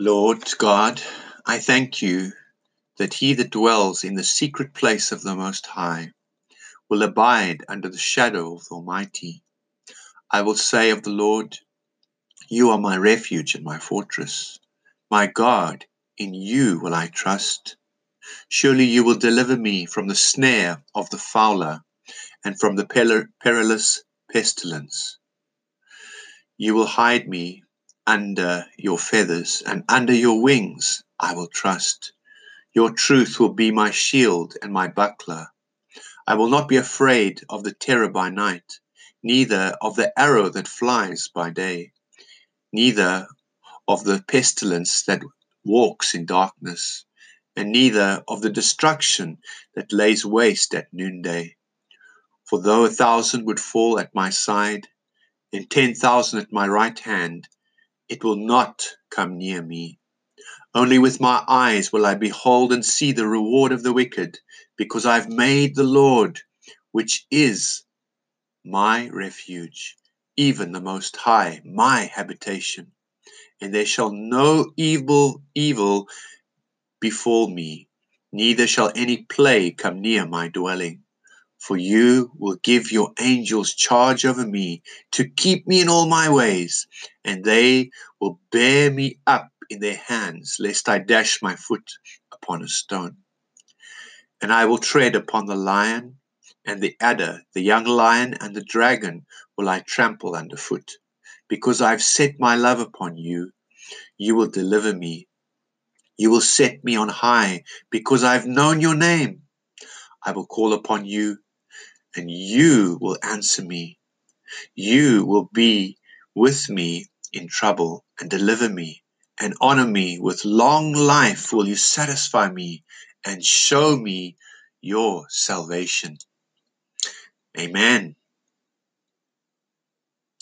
Lord God, I thank you that he that dwells in the secret place of the Most High will abide under the shadow of the Almighty. I will say of the Lord, You are my refuge and my fortress. My God, in you will I trust. Surely you will deliver me from the snare of the fowler and from the perilous pestilence. You will hide me under your feathers, and under your wings I will trust. Your truth will be my shield and my buckler. I will not be afraid of the terror by night, neither of the arrow that flies by day, neither of the pestilence that walks in darkness, and neither of the destruction that lays waste at noonday. For though a thousand would fall at my side, and ten thousand at my right hand, it will not come near me. Only with my eyes will I behold and see the reward of the wicked, because I've made the Lord, which is my refuge, even the Most High, my habitation. And there shall no evil evil befall me, neither shall any plague come near my dwelling. For you will give your angels charge over me to keep me in all my ways, and they will bear me up in their hands, lest I dash my foot upon a stone. And I will tread upon the lion and the adder, the young lion and the dragon will I trample underfoot. Because I have set my love upon you, you will deliver me. You will set me on high, because I have known your name. I will call upon you and you will answer me. You will be with me in trouble and deliver me and honor me with long life will you satisfy me and show me your salvation. Amen.